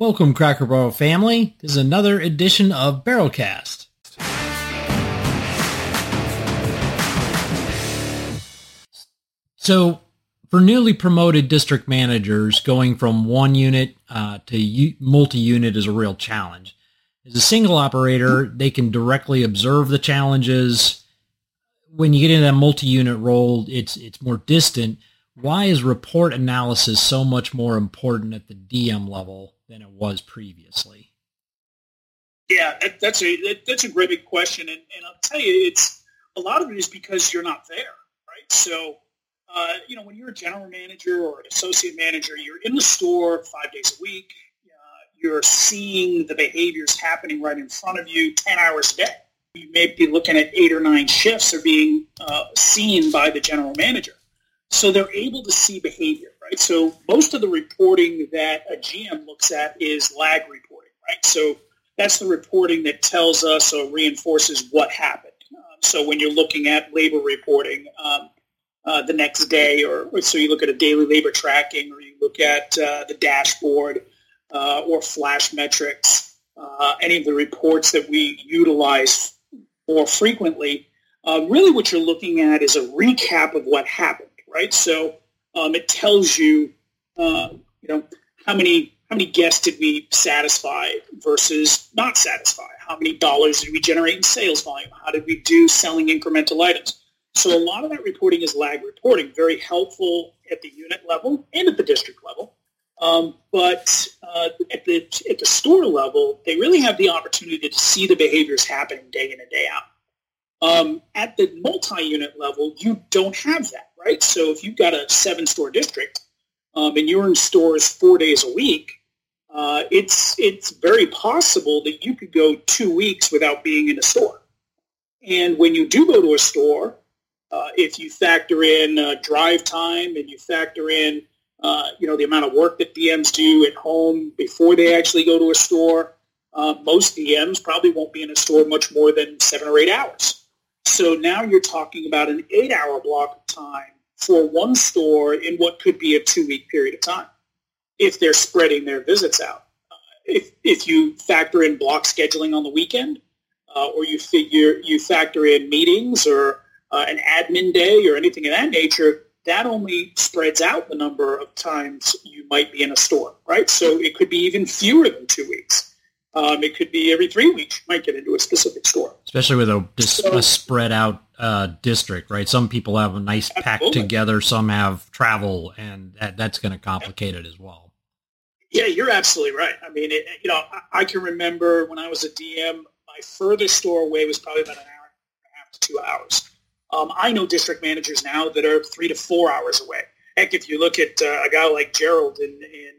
Welcome, Cracker Barrel family. This is another edition of Barrelcast. So, for newly promoted district managers, going from one unit uh, to u- multi-unit is a real challenge. As a single operator, they can directly observe the challenges. When you get into that multi-unit role, it's it's more distant. Why is report analysis so much more important at the DM level than it was previously? Yeah, that, that's a that, that's a great big question, and, and I'll tell you, it's a lot of it is because you're not there, right? So, uh, you know, when you're a general manager or an associate manager, you're in the store five days a week. Uh, you're seeing the behaviors happening right in front of you, ten hours a day. You may be looking at eight or nine shifts are being uh, seen by the general manager, so they're able to see behavior right? So most of the reporting that a GM looks at is lag reporting, right? So that's the reporting that tells us or reinforces what happened. Um, so when you're looking at labor reporting um, uh, the next day, or, so you look at a daily labor tracking, or you look at uh, the dashboard uh, or flash metrics, uh, any of the reports that we utilize more frequently, uh, really what you're looking at is a recap of what happened, right? So um, it tells you, uh, you know, how many how many guests did we satisfy versus not satisfy? How many dollars did we generate in sales volume? How did we do selling incremental items? So a lot of that reporting is lag reporting, very helpful at the unit level and at the district level. Um, but uh, at the at the store level, they really have the opportunity to see the behaviors happening day in and day out. Um, at the multi-unit level, you don't have that right? So if you've got a seven store district um, and you're in stores four days a week, uh, it's it's very possible that you could go two weeks without being in a store. And when you do go to a store, uh, if you factor in uh, drive time and you factor in uh, you know the amount of work that DMs do at home before they actually go to a store, uh, most DMs probably won't be in a store much more than seven or eight hours. So now you're talking about an eight-hour block of time for one store in what could be a two-week period of time if they're spreading their visits out. Uh, if, if you factor in block scheduling on the weekend, uh, or you figure you factor in meetings or uh, an admin day or anything of that nature, that only spreads out the number of times you might be in a store, right? So it could be even fewer than two weeks. Um, it could be every three weeks you might get into a specific store. Especially with a, so, a spread out uh, district, right? Some people have a nice pack together, some have travel, and that, that's going to complicate it as well. Yeah, you're absolutely right. I mean, it, you know, I, I, can remember when I was a DM, my furthest store away was probably about an hour and a half to two hours. Um, I know district managers now that are three to four hours away. Heck, if you look at uh, a guy like Gerald in, in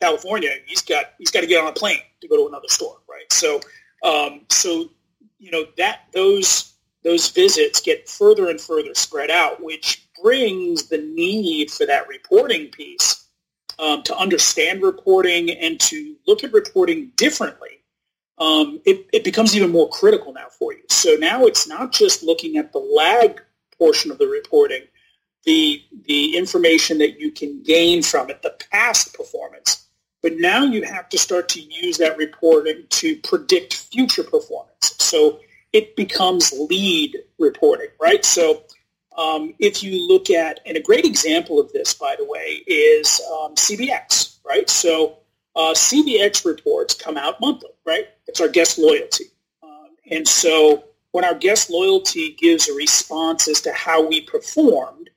California, he's got he's got to get on a plane to go to another store, right? So, um, so you know that those those visits get further and further spread out, which brings the need for that reporting piece um, to understand reporting and to look at reporting differently. Um, it, it becomes even more critical now for you. So now it's not just looking at the lag portion of the reporting, the the information that you can gain from it, the past performance, but now you have to start to use that reporting to predict future performance. So it becomes lead reporting, right? So um, if you look at, and a great example of this, by the way, is um, CBX, right? So uh, CBX reports come out monthly, right? It's our guest loyalty. Um, and so when our guest loyalty gives a response as to how we performed,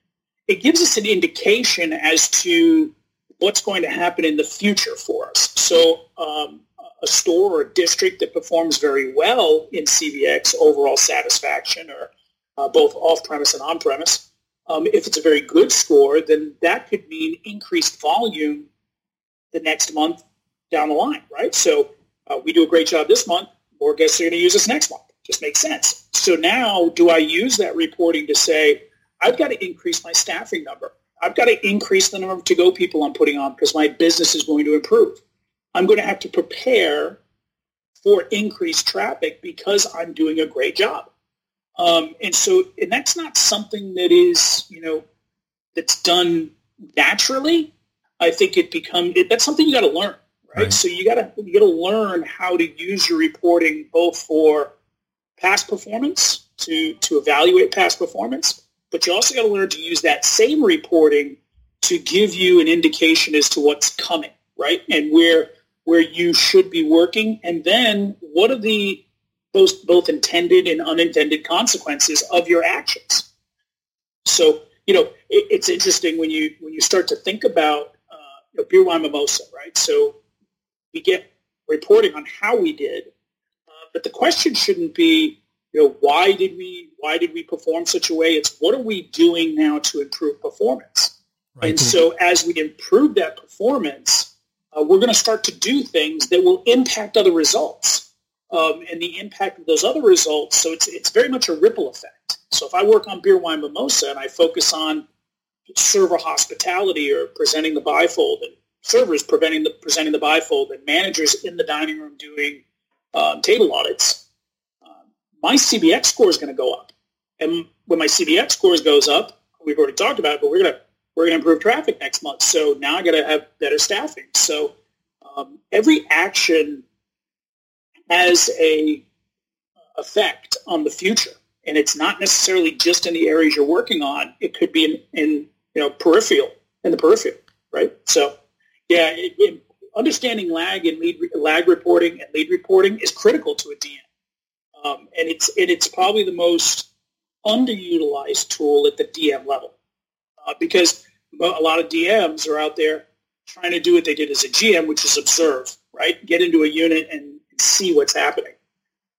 it gives us an indication as to what's going to happen in the future for us. So um, a store or a district that performs very well in CBX overall satisfaction or uh, both off-premise and on-premise, um, if it's a very good score, then that could mean increased volume the next month down the line, right? So uh, we do a great job this month, more guests are going to use us next month. Just makes sense. So now do I use that reporting to say, I've got to increase my staffing number. I've got to increase the number of to-go people I'm putting on because my business is going to improve. I'm going to have to prepare for increased traffic because I'm doing a great job. Um, and so, and that's not something that is, you know, that's done naturally. I think it become it, that's something you got to learn, right? right. So you gotta you gotta learn how to use your reporting both for past performance to to evaluate past performance, but you also got to learn to use that same reporting to give you an indication as to what's coming, right? And where where you should be working, and then what are the both both intended and unintended consequences of your actions. So you know it, it's interesting when you when you start to think about uh, you know, beer wine mimosa, right? So we get reporting on how we did, uh, but the question shouldn't be you know why did we why did we perform such a way? It's what are we doing now to improve performance? Right. And so as we improve that performance, uh, we're going to start to do things that will impact other results um, and the impact of those other results. So it's, it's very much a ripple effect. So if I work on beer, wine, mimosa, and I focus on server hospitality or presenting the bifold, and servers preventing the, presenting the bifold, and managers in the dining room doing um, table audits, my CBX score is going to go up. And when my CBX scores goes up, we've already talked about it, but we're going to we're going to improve traffic next month. So now I got to have better staffing. So um, every action has a effect on the future, and it's not necessarily just in the areas you're working on. It could be in, in you know peripheral in the peripheral, right? So yeah, it, it, understanding lag and lead lag reporting and lead reporting is critical to a DM, um, and it's it's probably the most underutilized tool at the DM level uh, because a lot of DMs are out there trying to do what they did as a GM, which is observe, right? Get into a unit and see what's happening.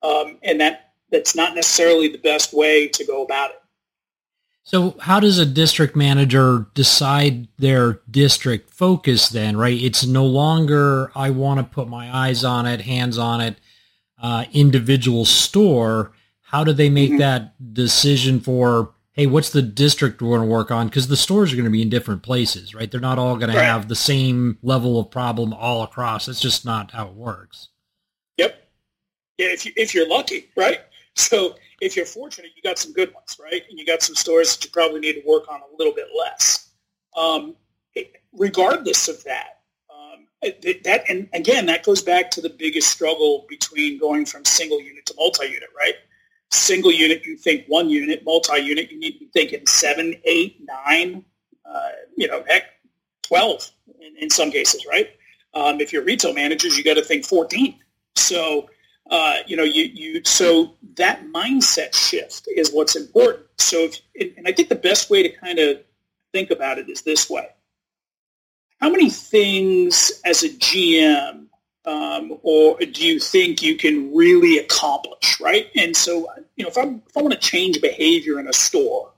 Um, and that that's not necessarily the best way to go about it. So how does a district manager decide their district focus then, right? It's no longer, I want to put my eyes on it, hands on it, uh, individual store. How do they make mm-hmm. that decision for hey, what's the district we're going to work on? Because the stores are going to be in different places, right? They're not all going to have the same level of problem all across. It's just not how it works. Yep. Yeah, if you if you're lucky, right? So if you're fortunate, you got some good ones, right? And you got some stores that you probably need to work on a little bit less. Um, regardless of that, that and again, that goes back to the biggest struggle between going from single unit to multi-unit, right? single unit, you think one unit, multi-unit, you need to seven, eight, nine, uh, you know, heck, 12 in, in some cases, right? Um, if you're retail managers, you got to think 14. So, uh, you know, you, you, so that mindset shift is what's important. So, if, and I think the best way to kind of think about it is this way. How many things as a GM um, or do you think you can really accomplish, right? And so, you know, if, I'm, if I want to change behavior in a store,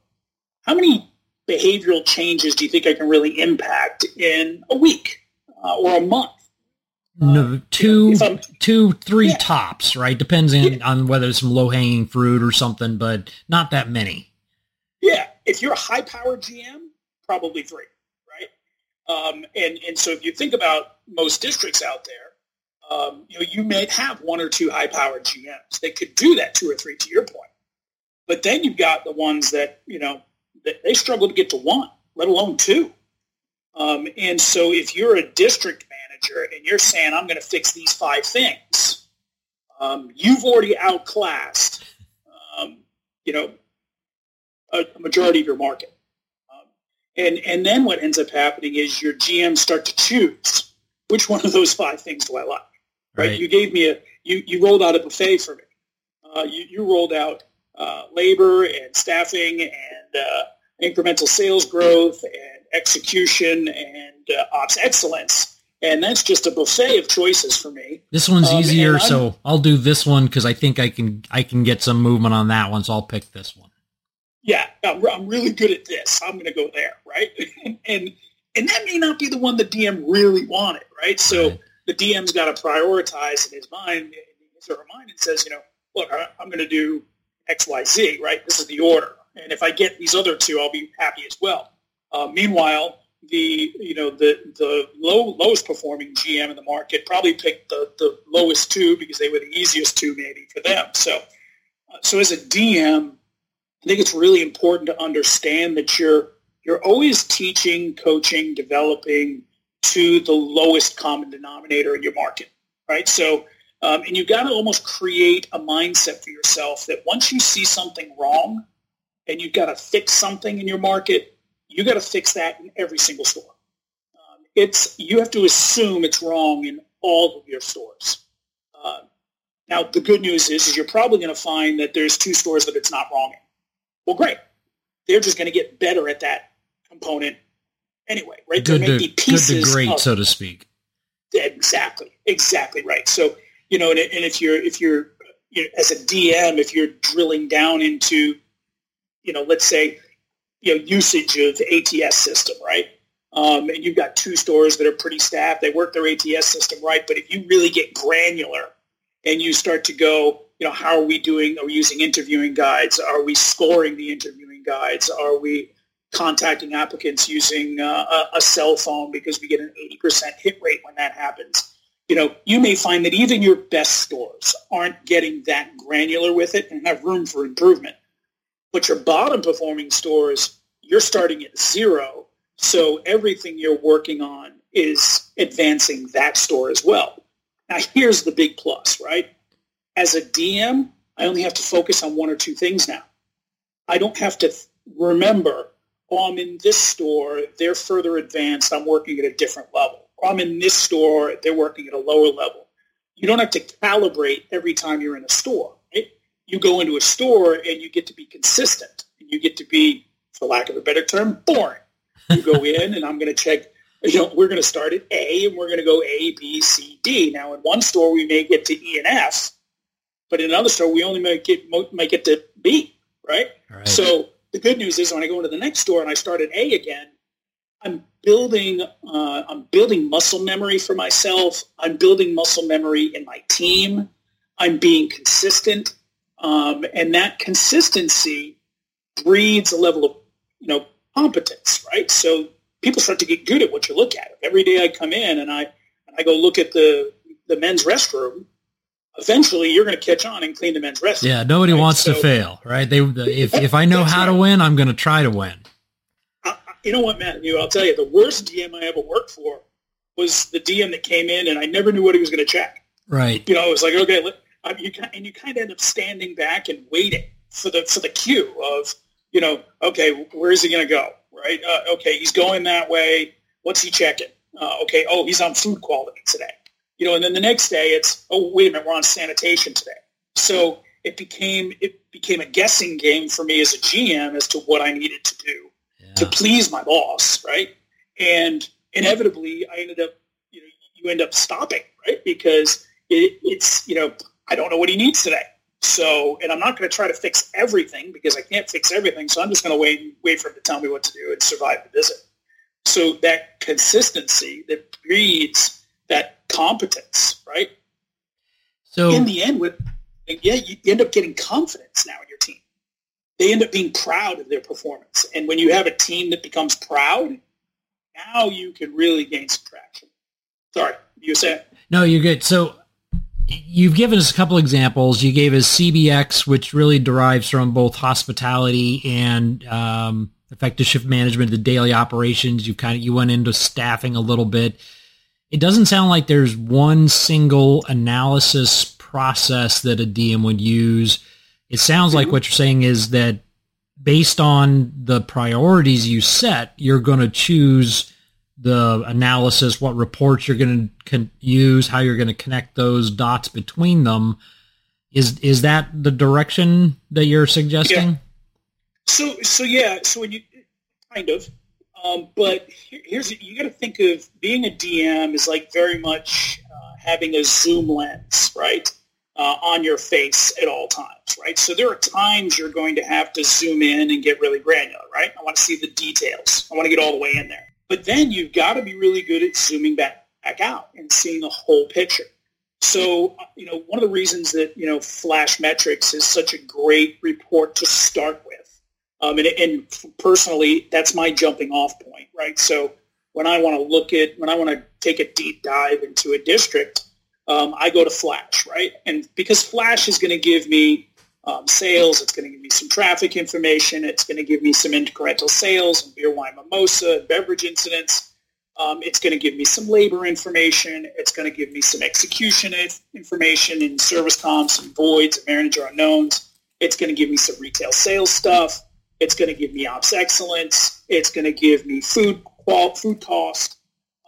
how many behavioral changes do you think I can really impact in a week uh, or a month? No, uh, two, you know, two, three yeah. tops, right? Depends on, yeah. on whether it's some low hanging fruit or something, but not that many. Yeah, if you're a high powered GM, probably three? Um, and and so if you think about most districts out there, um, you know, you may have one or two high-powered GMs that could do that two or three, to your point. But then you've got the ones that you know that they struggle to get to one, let alone two. Um, and so, if you're a district manager and you're saying, "I'm going to fix these five things," um, you've already outclassed, um, you know, a, a, majority of your market. And and then what ends up happening is your GMs start to choose which one of those five things do I like right? right? You gave me a you you rolled out a buffet for me. Uh, you you rolled out uh, labor and staffing and uh, incremental sales growth and execution and uh, ops excellence. And that's just a buffet of choices for me. This one's um, easier, so I'll do this one because I think I can I can get some movement on that one. So I'll pick this one. Yeah, I'm, I'm really good at this. I'm going to go there, right? and and that may not be the one the DM really wanted, right? So right the DM's got to prioritize in his mind, in his or her mind, and says, you know, look, I'm going to do X, Y, Z, right? This is the order, and if I get these other two, I'll be happy as well. Uh, meanwhile, the you know the the low lowest performing GM in the market probably picked the the lowest two because they were the easiest two maybe for them. So, uh, so as a DM, I think it's really important to understand that you're you're always teaching, coaching, developing to the lowest common denominator in your market, right? So, um, and you've got to almost create a mindset for yourself that once you see something wrong and you've got to fix something in your market, you got to fix that in every single store. Um, it's you have to assume it's wrong in all of your stores. Uh, now, the good news is, is you're probably going to find that there's two stores that it's not wrong in. Well, great. They're just going to get better at that component anyway, right? Good to, good to great, of, so to speak. Exactly, exactly right. So you know, and, and if you're if you're you know, as a DM, if you're drilling down into, you know, let's say, you know, usage of ATS system, right? Um, and you've got two stores that are pretty staffed, they work their ATS system right. But if you really get granular and you start to go, you know, how are we doing? Are we using interviewing guides? Are we scoring the interviewing guides? Are we contacting applicants using uh, a, a, cell phone because we get an 80% hit rate when that happens. You know, you may find that even your best stores aren't getting that granular with it and have room for improvement. But your bottom performing stores, you're starting at zero. So everything you're working on is advancing that store as well. Now, here's the big plus, right? As a DM, I only have to focus on one or two things now. I don't have to remember oh, I'm in this store, they're further advanced, I'm working at a different level. Or I'm in this store, they're working at a lower level. You don't have to calibrate every time you're in a store. Right? You go into a store and you get to be consistent. And you get to be, for lack of a better term, boring. You go in and I'm going to check, you know, we're going to start at A and we're going to go A, B, C, D. Now, in one store, we may get to E and F, but in another store, we only might get, might get to B, right? right. So the good news is when I go into the next store and I start at A again, I'm building uh, I'm building muscle memory for myself. I'm building muscle memory in my team. I'm being consistent, um, and that consistency breeds a level of you know competence, right? So people start to get good at what you look at. Every day I come in and I and I go look at the the men's restroom eventually you're going to catch on and clean the men's restroom. Yeah, nobody right? wants so, to fail, right? They if if I know how right. to win, I'm going to try to win. you know what, Matthew? I'll tell you, the worst DM I ever worked for was the DM that came in, and I never knew what he was going to check. Right. You know, it was like, okay, let, um, you and you kind of end up standing back and waiting for the for the cue of, you know, okay, where is he going to go? Right. Uh, okay, he's going that way. What's he checking? Uh, okay. Oh, he's on food quality today you know, and then the next day it's, oh, wait a minute, we're on sanitation today. So it became it became a guessing game for me as a GM as to what I needed to do yeah. to please my boss, right? And inevitably, I ended up, you know, you end up stopping, right? Because it, it's, you know, I don't know what he needs today. So, and I'm not going to try to fix everything because I can't fix everything. So I'm just going to wait wait for him to tell me what to do and survive the visit. So that consistency that breeds that competence, right? So in the end, with yeah, you end up getting confidence now in your team. They end up being proud of their performance, and when you have a team that becomes proud, now you can really gain some traction. Sorry, you said no. You're good. So you've given us a couple examples. You gave us CBX, which really derives from both hospitality and um, effective shift management, the daily operations. You kind of you went into staffing a little bit it doesn't sound like there's one single analysis process that a DM would use. It sounds like mm-hmm. what you're saying is that based on the priorities you set, you're going to choose the analysis, what reports you're going to use, how you're going to connect those dots between them. Is is that the direction that you're suggesting? Yeah. So so yeah, so when you kind of um, but here, here's you got to think of being a DM is like very much uh, having a zoom lens, right, uh, on your face at all times, right. So there are times you're going to have to zoom in and get really granular, right. I want to see the details. I want to get all the way in there. But then you've got to be really good at zooming back back out and seeing the whole picture. So, uh, you know, one of the reasons that, you know, Flash Metrics is such a great report to start with um, and, and personally, that's my jumping off point, right? So when I want to look at, when I want to take a deep dive into a district, um, I go to Flash, right? And because Flash is going to give me um, sales, it's going to give me some traffic information, it's going to give me some incremental sales and beer, wine, mimosa, beverage incidents. Um, it's going to give me some labor information. It's going to give me some execution information and service comps and voids and manager unknowns. It's going to give me some retail sales stuff. It's going to give me ops excellence. It's going to give me food qual- food cost.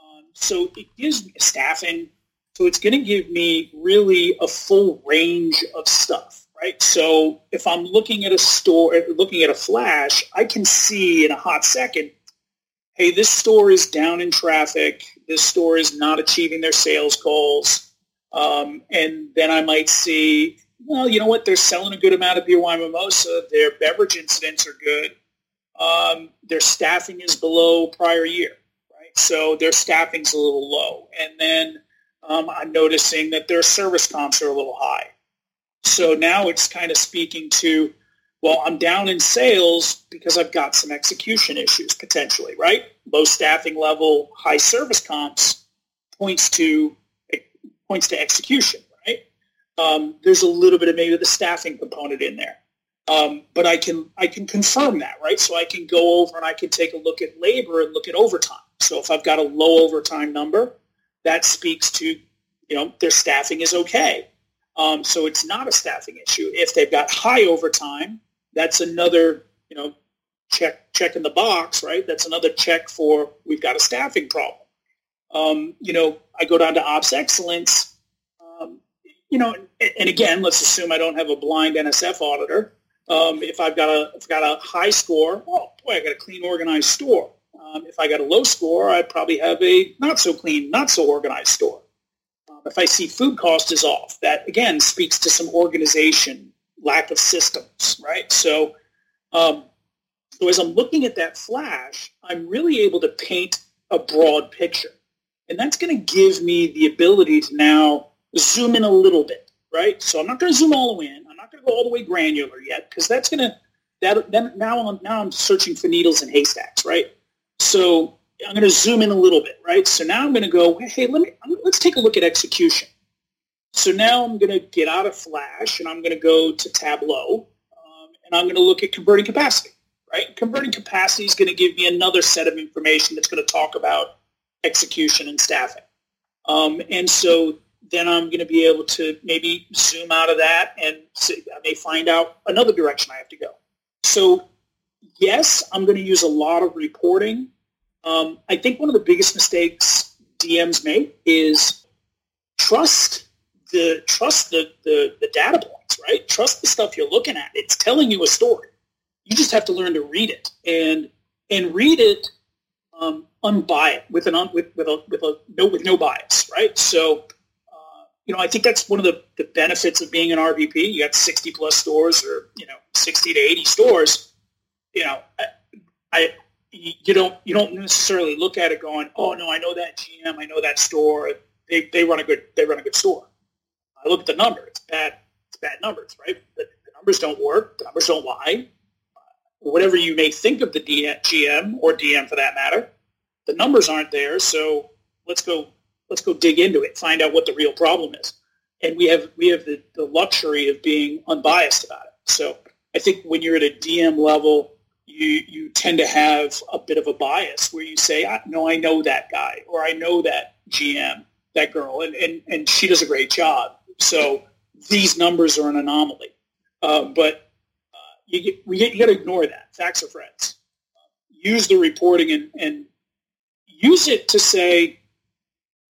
Um, so it gives me staffing. So it's going to give me really a full range of stuff, right? So if I'm looking at a store, looking at a flash, I can see in a hot second hey, this store is down in traffic. This store is not achieving their sales goals. Um, and then I might see, well, you know what? They're selling a good amount of beer, wine, mimosa. Their beverage incidents are good. Um, their staffing is below prior year, right? So their staffing's a little low. And then um, I'm noticing that their service comps are a little high. So now it's kind of speaking to well, I'm down in sales because I've got some execution issues potentially, right? Low staffing level, high service comps points to points to execution? Um, there's a little bit of maybe the staffing component in there, um, but I can I can confirm that, right? So I can go over and I can take a look at labor and look at overtime. So if I've got a low overtime number, that speaks to you know their staffing is okay. Um, so it's not a staffing issue. If they've got high overtime, that's another, you know, check check in the box, right? That's another check for we've got a staffing problem. Um, you know, I go down to ops excellence. You know, and, and, again, let's assume I don't have a blind NSF auditor. Um, if I've got a if I've got a high score, oh boy, I got a clean, organized store. Um, if I got a low score, I probably have a not so clean, not so organized store. Um, if I see food cost is off, that again speaks to some organization lack of systems, right? So, um, so as I'm looking at that flash, I'm really able to paint a broad picture. And that's going to give me the ability to now zoom in a little bit, right? So I'm not going to zoom all the way in. I'm not going to go all the way granular yet because that's going to, that, then now I'm, now I'm searching for needles in haystacks, right? So I'm going to zoom in a little bit, right? So now I'm going to go, hey, let me, let's take a look at execution. So now I'm going to get out of Flash and I'm going to go to Tableau um, and I'm going to look at converting capacity, right? Converting capacity is going to give me another set of information that's going to talk about execution and staffing. Um, and so then I'm going to be able to maybe zoom out of that and see, I may find out another direction I have to go. So yes, I'm going to use a lot of reporting. Um, I think one of the biggest mistakes DMs make is trust the trust the, the, the data points, right? Trust the stuff you're looking at. It's telling you a story. You just have to learn to read it and and read it um, unbiased with an with with a with a no with no bias, right? So. You know, I think that's one of the, the benefits of being an RVP. You got 60 plus stores or, you know, 60 to 80 stores. You know, I, I you don't you don't necessarily look at it going, oh no, I know that GM, I know that store. They, they run a good they run a good store. I look at the number. It's bad. It's bad numbers, right? The, the numbers don't work. The numbers don't lie. Uh, whatever you may think of the GM or DM for that matter, the numbers aren't there. So let's go. Let's go dig into it. Find out what the real problem is. And we have we have the, the luxury of being unbiased about it. So I think when you're at a DM level, you you tend to have a bit of a bias where you say, "No, I know that guy," or "I know that GM, that girl," and and, and she does a great job. So these numbers are an anomaly. Uh, but uh, you, get, you got to ignore that. Facts are friends. use the reporting and, and use it to say,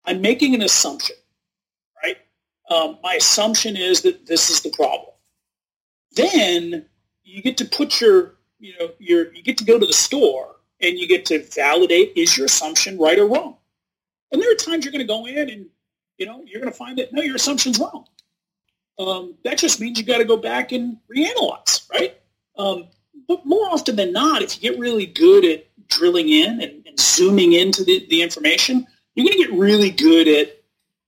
I'm making an assumption, right? Um, my assumption is that this is the problem. Then you get to put your, you know, your, you get to go to the store and you get to validate is your assumption right or wrong. And there are times you're going to go in and you know, you're going to find that, no, your assumption's wrong. Um, that just means you got to go back and reanalyze, right? Um, but more often than not, if you get really good at drilling in and, and zooming into the, the, information, you're going to get really good at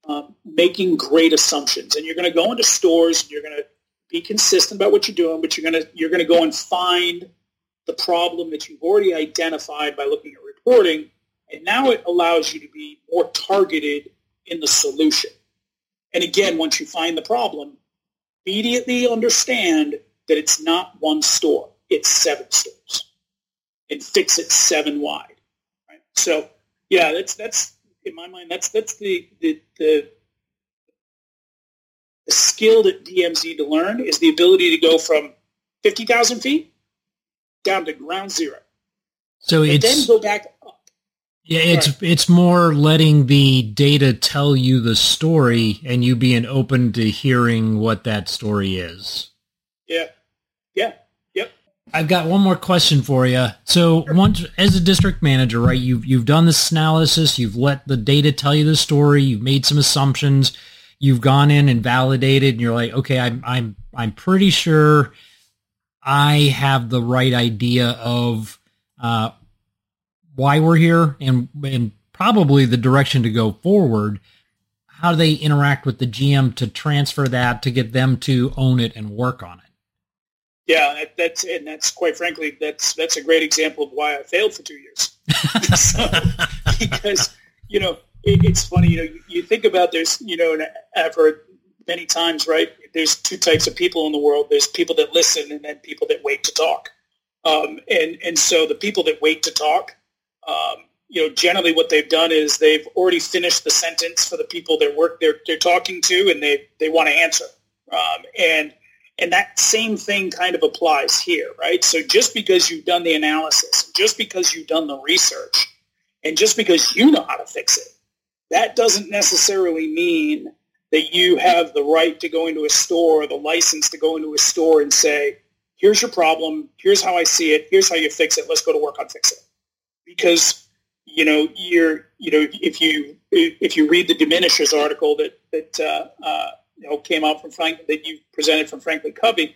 um, making great assumptions. And you're going to go into stores and you're going to be consistent about what you're doing, but you're going to you're going to go and find the problem that you've already identified by looking at reporting. And now it allows you to be more targeted in the solution. And again, once you find the problem, immediately understand that it's not one store, it's seven stores and fix it seven wide. Right? So, Yeah, that's that's in my mind. That's that's the the the, the skill that DMZ to learn is the ability to go from fifty thousand feet down to ground zero. So and it's then go back up. yeah, it's it's more letting the data tell you the story and you being open to hearing what that story is. Yeah, yeah. I've got one more question for you. So, once as a district manager, right, you've you've done this analysis, you've let the data tell you the story, you've made some assumptions, you've gone in and validated, and you're like, okay, I'm I'm I'm pretty sure I have the right idea of uh, why we're here and and probably the direction to go forward. How do they interact with the GM to transfer that to get them to own it and work on it? Yeah, that, that's and that's quite frankly that's that's a great example of why I failed for two years. so, because you know it, it's funny, you know, you, you, think about there's you know, and I've heard many times, right? There's two types of people in the world. There's people that listen, and then people that wait to talk. Um, and and so the people that wait to talk, um, you know, generally what they've done is they've already finished the sentence for the people that work they're they're talking to, and they they want to answer. Um, and and that same thing kind of applies here, right? So just because you've done the analysis, just because you've done the research, and just because you know how to fix it, that doesn't necessarily mean that you have the right to go into a store, or the license to go into a store and say, here's your problem, here's how I see it, here's how you fix it, let's go to work on fixing it. Because, you know, you're, you know, if you, if you read the diminishers article that, that, uh, uh, you know, came out from Frank that you presented from Franklin Covey,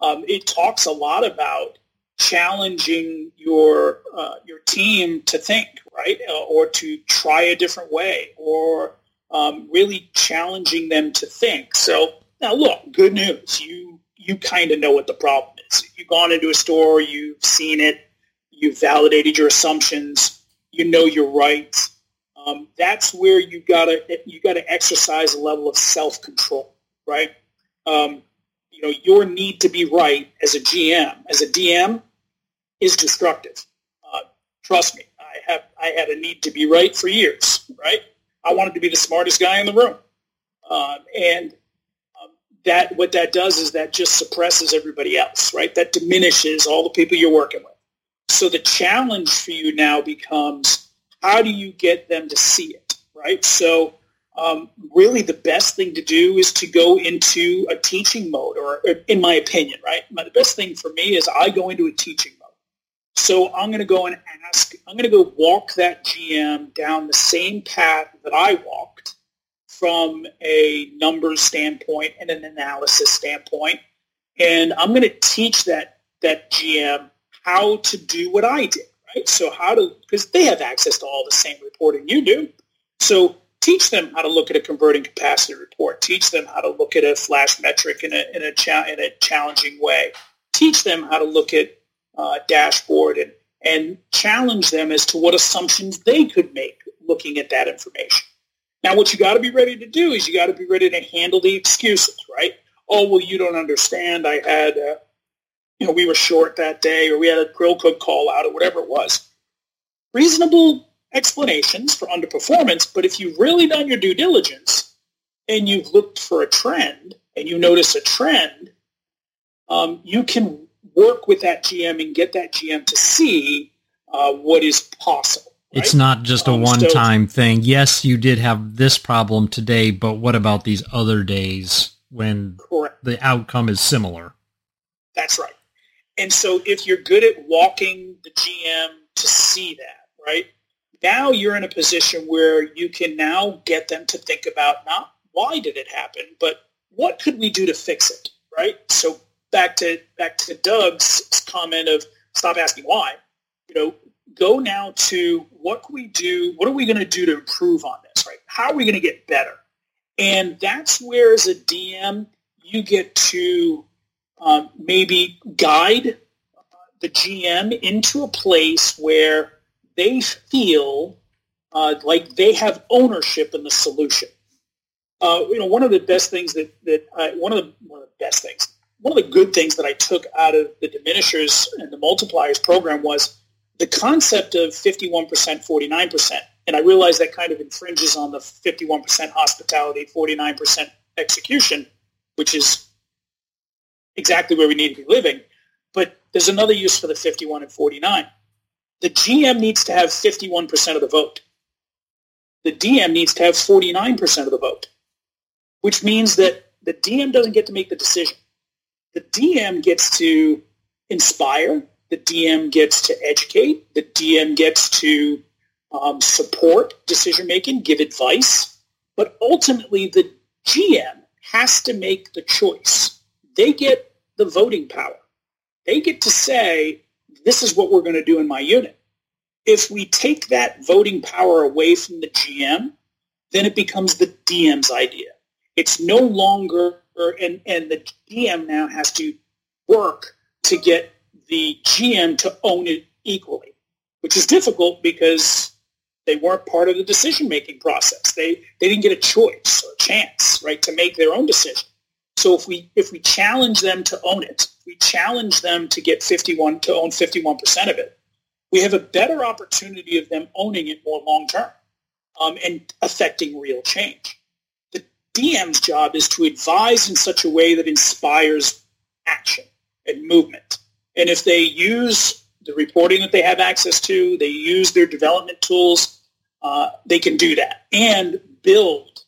um, it talks a lot about challenging your uh, your team to think right uh, or to try a different way or um, really challenging them to think. So now, look, good news. You you kind of know what the problem is. You've gone into a store, you've seen it, you've validated your assumptions, you know you're right. Um, that's where you gotta you gotta exercise a level of self control, right? Um, you know, your need to be right as a GM, as a DM, is destructive. Uh, trust me, I have I had a need to be right for years, right? I wanted to be the smartest guy in the room, uh, and um, that what that does is that just suppresses everybody else, right? That diminishes all the people you're working with. So the challenge for you now becomes how do you get them to see it, right? So um, really the best thing to do is to go into a teaching mode, or, or in my opinion, right? the best thing for me is I go into a teaching mode. So I'm going to go and ask, I'm going to go walk that GM down the same path that I walked from a numbers standpoint and an analysis standpoint. And I'm going to teach that, that GM how to do what I did right? So how to, because they have access to all the same reporting you do. So teach them how to look at a converting capacity report. Teach them how to look at a flash metric in a, in a, cha- in a challenging way. Teach them how to look at uh, dashboard and, and challenge them as to what assumptions they could make looking at that information. Now, what you got to be ready to do is you got to be ready to handle the excuses, right? Oh, well, you don't understand. I had you know, we were short that day or we had a grill cook call out or whatever it was. Reasonable explanations for underperformance, but if you've really done your due diligence and you've looked for a trend and you notice a trend, um, you can work with that GM and get that GM to see uh, what is possible. Right? It's not just a um, one-time so, thing. Yes, you did have this problem today, but what about these other days when correct. the outcome is similar? That's right. And so if you're good at walking the GM to see that, right? Now you're in a position where you can now get them to think about not why did it happen, but what could we do to fix it, right? So back to back to Doug's comment of stop asking why. You know, go now to what can we do? What are we going to do to improve on this, right? How are we going to get better? And that's where, as a DM, you get to um, maybe guide the GM into a place where they feel uh, like they have ownership in the solution. Uh, you know, one of the best things that that I, one of the one of the best things, one of the good things that I took out of the diminishers and the multipliers program was the concept of 51%, 49%. And I realize that kind of infringes on the 51% hospitality, 49% execution, which is exactly where we need to be living. But there's another use for the 51 and 49. The GM needs to have 51% of the vote. The DM needs to have 49% of the vote, which means that the DM doesn't get to make the decision. The DM gets to inspire. The DM gets to educate. The DM gets to um, support decision making, give advice. But ultimately, the GM has to make the choice. They get the voting power. They get to say, this is what we're going to do in my unit. If we take that voting power away from the GM, then it becomes the DM's idea. It's no longer, and, and the DM now has to work to get the GM to own it equally, which is difficult because they weren't part of the decision-making process. They, they didn't get a choice or a chance, right, to make their own decision. So if we, if we challenge them to own it, we challenge them to get 51, to own 51% of it, we have a better opportunity of them owning it more long term um, and affecting real change. The DM's job is to advise in such a way that inspires action and movement. And if they use the reporting that they have access to, they use their development tools, uh, they can do that and build,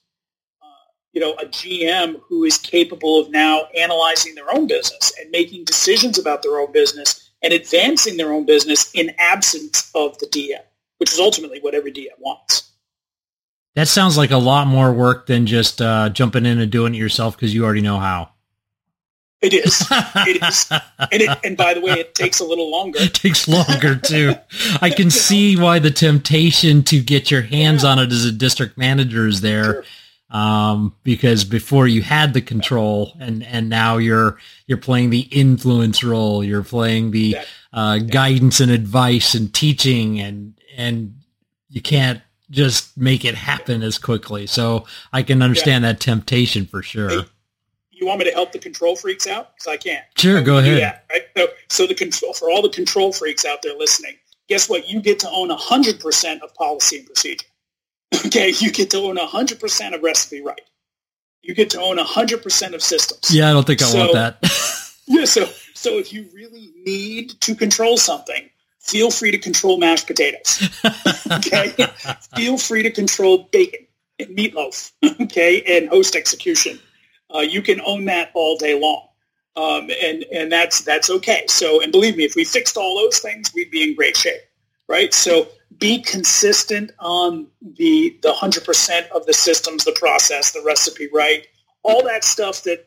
you know, a GM who is capable of now analyzing their own business and making decisions about their own business and advancing their own business in absence of the DM, which is ultimately what every DM wants. That sounds like a lot more work than just uh, jumping in and doing it yourself because you already know how. It is. It is. And, it, and by the way, it takes a little longer. It takes longer too. I can see why the temptation to get your hands yeah. on it as a district manager is there. Sure um, because before you had the control and and now you're you're playing the influence role. You're playing the uh, guidance and advice and teaching and and you can't just make it happen as quickly. So i can understand yeah. that temptation for sure. Hey, you want me to help the control freaks out? Because i can't. Sure go ahead. Yeah right? so, so the control for all the control freaks out there listening guess what? You get to own 100% of policy and procedure Okay, you get to own 100% of recipe right. You get to own 100% of systems. Yeah, I don't think I so, want that. yeah, so so if you really need to control something, feel free to control mashed potatoes. okay, feel free to control bacon and meatloaf. Okay, and host execution. Uh, you can own that all day long, um, and and that's that's okay. So, and believe me, if we fixed all those things, we'd be in great shape, right? So be consistent on the the hundred percent of the systems, the process, the recipe, right? All that stuff that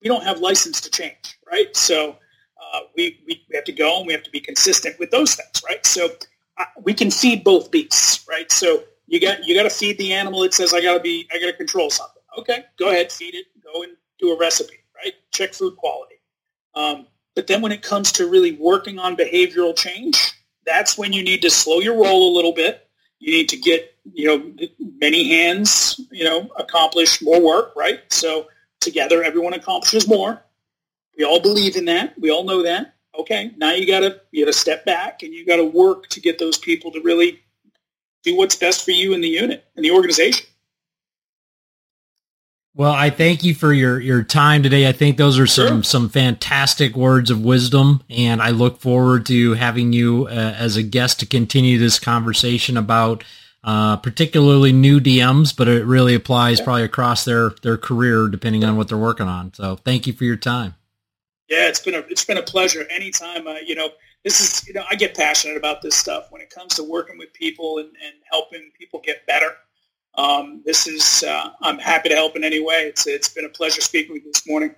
we don't have license to change, right? So uh, we, we have to go and we have to be consistent with those things, right? So uh, we can feed both beasts, right? So you got you got to feed the animal. It says I got to be I got to control something. Okay, go ahead, feed it. Go and do a recipe, right? Check food quality. Um, but then when it comes to really working on behavioral change, that's when you need to slow your roll a little bit. You need to get, you know, many hands, you know, accomplish more work, right? So together, everyone accomplishes more. We all believe in that. We all know that. Okay, now you gotta you gotta step back and you gotta work to get those people to really do what's best for you in the unit and the organization. Well, I thank you for your, your time today. I think those are some, sure. some fantastic words of wisdom, and I look forward to having you uh, as a guest to continue this conversation about uh, particularly new DMs, but it really applies probably across their, their career depending on what they're working on. So thank you for your time. Yeah, it's been a it's been a pleasure. Anytime, uh, you know, this is you know I get passionate about this stuff when it comes to working with people and, and helping people get better um, this is, uh, I'm happy to help in any way. It's, it's been a pleasure speaking with you this morning.